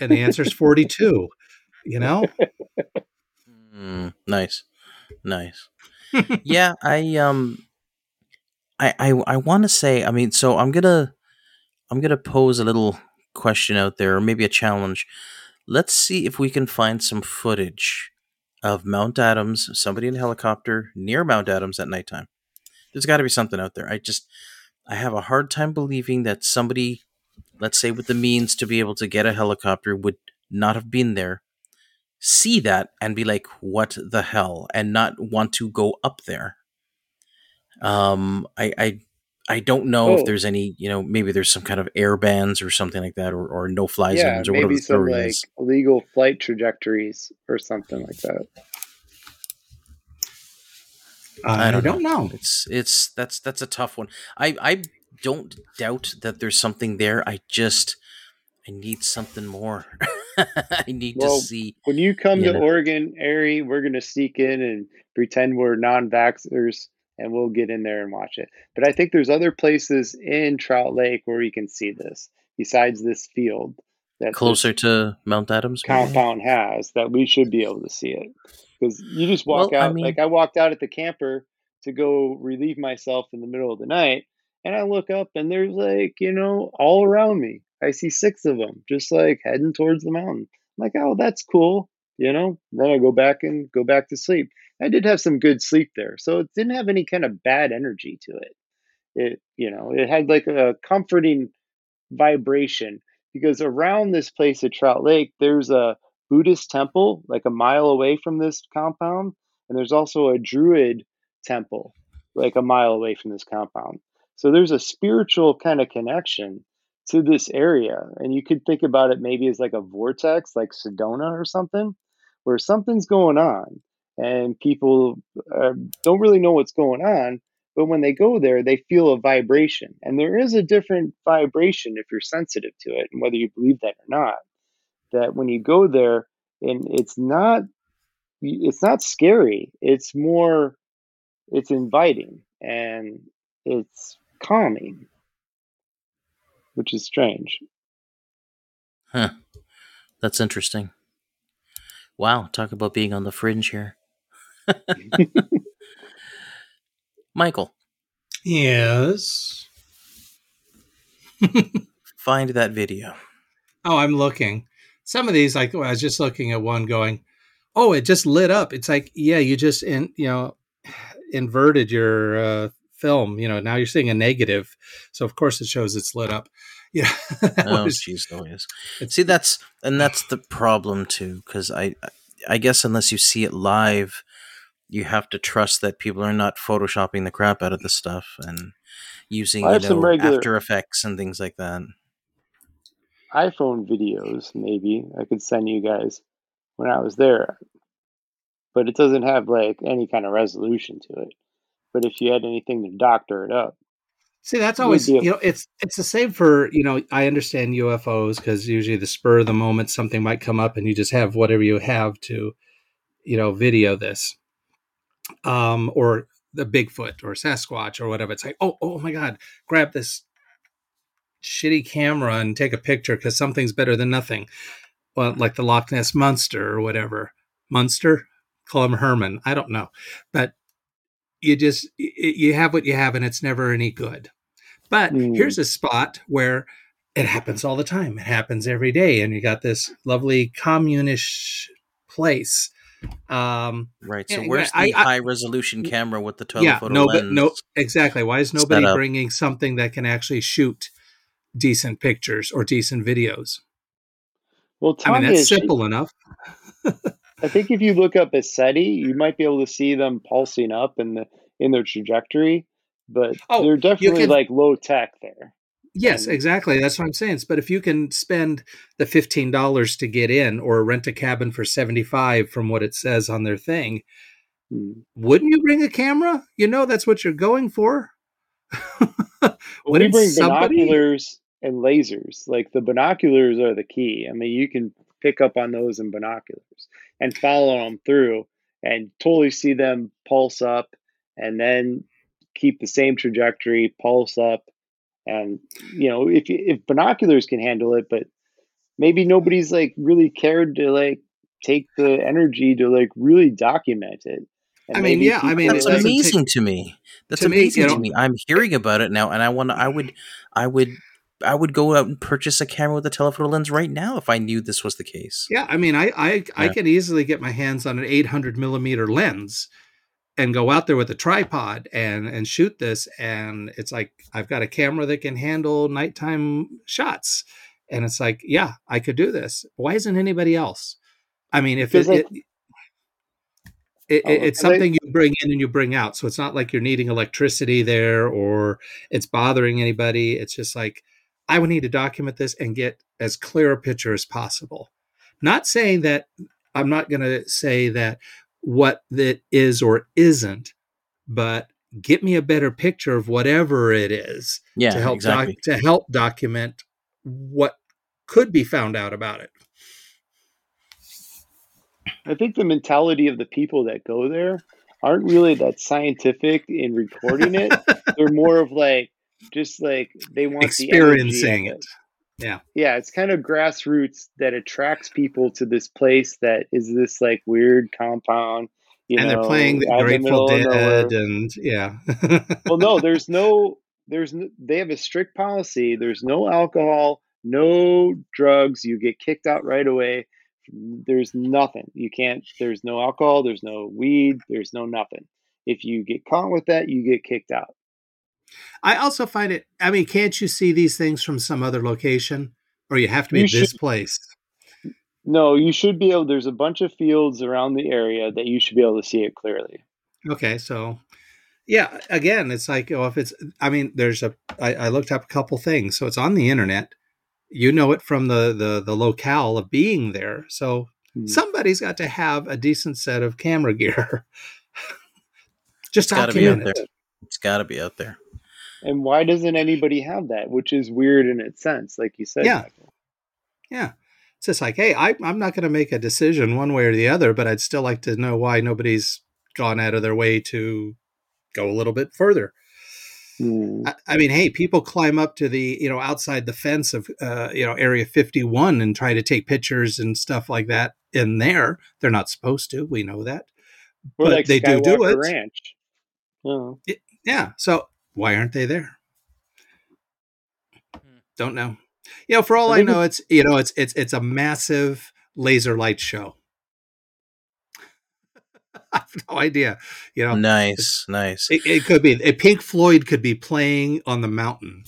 And the answer is 42, you know? Mm, nice. Nice. yeah, I um I I I want to say, I mean, so I'm going to I'm going to pose a little question out there or maybe a challenge. Let's see if we can find some footage of Mount Adams, somebody in a helicopter near Mount Adams at nighttime. There's got to be something out there. I just I have a hard time believing that somebody, let's say with the means to be able to get a helicopter, would not have been there, see that, and be like, "What the hell?" and not want to go up there. Um, I, I, I don't know oh. if there's any, you know, maybe there's some kind of air bans or something like that, or, or no fly yeah, zones, or maybe whatever some like is. illegal flight trajectories or something like that. I don't, I don't know. know. It's it's that's that's a tough one. I I don't doubt that there's something there. I just I need something more. I need well, to see. When you come you to know. Oregon, Ari, we're gonna sneak in and pretend we're non-vaxxers, and we'll get in there and watch it. But I think there's other places in Trout Lake where you can see this besides this field that closer to Mount Adams compound has that we should be able to see it because you just walk well, out. I mean, like I walked out at the camper to go relieve myself in the middle of the night, and I look up and there's like you know all around me. I see six of them just like heading towards the mountain. I'm like, oh, that's cool, you know. Then I go back and go back to sleep. I did have some good sleep there, so it didn't have any kind of bad energy to it. It you know it had like a comforting vibration because around this place at Trout Lake, there's a Buddhist temple like a mile away from this compound, and there's also a Druid temple like a mile away from this compound. So there's a spiritual kind of connection to this area, and you could think about it maybe as like a vortex, like Sedona or something, where something's going on, and people uh, don't really know what's going on. But when they go there, they feel a vibration. And there is a different vibration if you're sensitive to it, and whether you believe that or not that when you go there and it's not it's not scary it's more it's inviting and it's calming which is strange huh that's interesting wow talk about being on the fringe here michael yes find that video oh i'm looking some of these, like I was just looking at one going, oh, it just lit up. It's like, yeah, you just in you know inverted your uh, film. You know, now you're seeing a negative, so of course it shows it's lit up. Yeah. oh, jeez, oh yes. See, that's and that's the problem too, because I, I guess unless you see it live, you have to trust that people are not photoshopping the crap out of the stuff and using you know regular, After Effects and things like that. iPhone videos, maybe I could send you guys when I was there, but it doesn't have like any kind of resolution to it. But if you had anything to doctor it up, See, that's always you know it's it's the same for you know I understand UFOs because usually the spur of the moment something might come up and you just have whatever you have to you know video this, um, or the Bigfoot or Sasquatch or whatever. It's like oh oh my god, grab this shitty camera and take a picture because something's better than nothing. Well, like the Loch Ness monster or whatever. Munster, call him Herman. I don't know, but you just you have what you have and it's never any good but mm. here's a spot where it happens all the time it happens every day and you got this lovely communish place um right so where's I, the I, high resolution camera with the telephoto yeah, no, lens no exactly. Why is nobody bringing something that can actually shoot decent pictures or decent videos? Well i mean that's simple enough. I think if you look up a ECETI, you might be able to see them pulsing up in the in their trajectory, but oh, they're definitely can, like low tech there. Yes, exactly. That's what I'm saying. But if you can spend the fifteen dollars to get in, or rent a cabin for seventy five, from what it says on their thing, hmm. wouldn't you bring a camera? You know that's what you're going for. we bring somebody... binoculars and lasers. Like the binoculars are the key. I mean, you can pick up on those in binoculars and follow them through and totally see them pulse up and then keep the same trajectory, pulse up. And, you know, if, if binoculars can handle it, but maybe nobody's like really cared to like take the energy to like really document it. And I mean, yeah, I mean, that's amazing take, to me. That's to amazing me, you know, to me. I'm hearing about it now, and I want. I would, I would I would go out and purchase a camera with a telephoto lens right now if I knew this was the case. Yeah, I mean, I I, yeah. I could easily get my hands on an 800 millimeter lens and go out there with a tripod and and shoot this, and it's like I've got a camera that can handle nighttime shots, and it's like, yeah, I could do this. Why isn't anybody else? I mean, if it, like, it, it, oh, it's something you bring in and you bring out, so it's not like you're needing electricity there or it's bothering anybody. It's just like I would need to document this and get as clear a picture as possible. Not saying that I'm not going to say that what that is or isn't, but get me a better picture of whatever it is yeah, to help exactly. doc- to help document what could be found out about it. I think the mentality of the people that go there aren't really that scientific in recording it. They're more of like, just like they want experiencing the it. Yeah. Yeah, it's kind of grassroots that attracts people to this place that is this like weird compound. You and know, they're playing the Grateful the Dead, and yeah. well, no, there's no, there's no, they have a strict policy. There's no alcohol, no drugs. You get kicked out right away. There's nothing. You can't. There's no alcohol. There's no weed. There's no nothing. If you get caught with that, you get kicked out. I also find it. I mean, can't you see these things from some other location, or you have to be you this should, place? No, you should be able. There's a bunch of fields around the area that you should be able to see it clearly. Okay, so yeah, again, it's like oh, if it's. I mean, there's a. I, I looked up a couple things, so it's on the internet. You know it from the the the locale of being there. So hmm. somebody's got to have a decent set of camera gear. Just document it. It's got to be out there. And why doesn't anybody have that? Which is weird in its sense, like you said. Yeah. Michael. Yeah. It's just like, hey, I, I'm not going to make a decision one way or the other, but I'd still like to know why nobody's gone out of their way to go a little bit further. Hmm. I, I, mean, hey, people climb up to the, you know, outside the fence of, uh, you know, Area 51 and try to take pictures and stuff like that in there. They're not supposed to. We know that. but like they Skywalker do do it. Ranch. Oh. Yeah. So why aren't they there? Hmm. Don't know. You know, for all I, I know, it's you know, it's it's it's a massive laser light show. I have no idea. You know, nice, nice. It, it, could be a Pink Floyd could be playing on the mountain.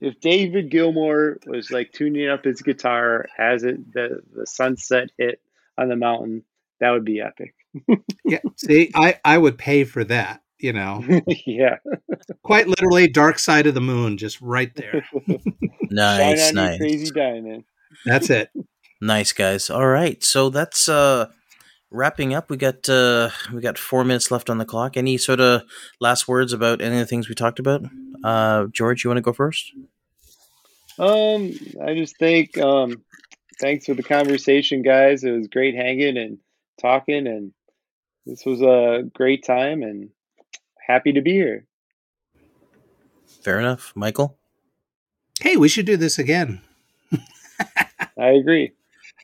If David Gilmour was like tuning up his guitar as it the the sunset hit on the mountain, that would be epic. yeah, see, I I would pay for that you know, yeah. quite literally, dark side of the moon, just right there. Nice, nice. crazy diamond. That's it. Nice guys. All right. So that's uh wrapping up. We got uh we got 4 minutes left on the clock. Any sort of last words about any of the things we talked about? Uh George, you want to go first? Um, I just think um, thanks for the conversation, guys. It was great hanging and talking, and this was a great time, and happy to be here. Fair enough. Michael? Hey, we should do this again. I agree.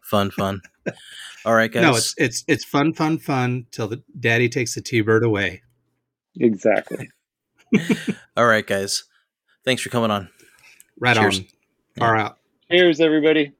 Fun, fun. All right, guys. No, it's it's it's fun, fun, fun till the daddy takes the T-bird away. Exactly. All right, guys. Thanks for coming on. Right Cheers. on. Far out. Cheers, everybody.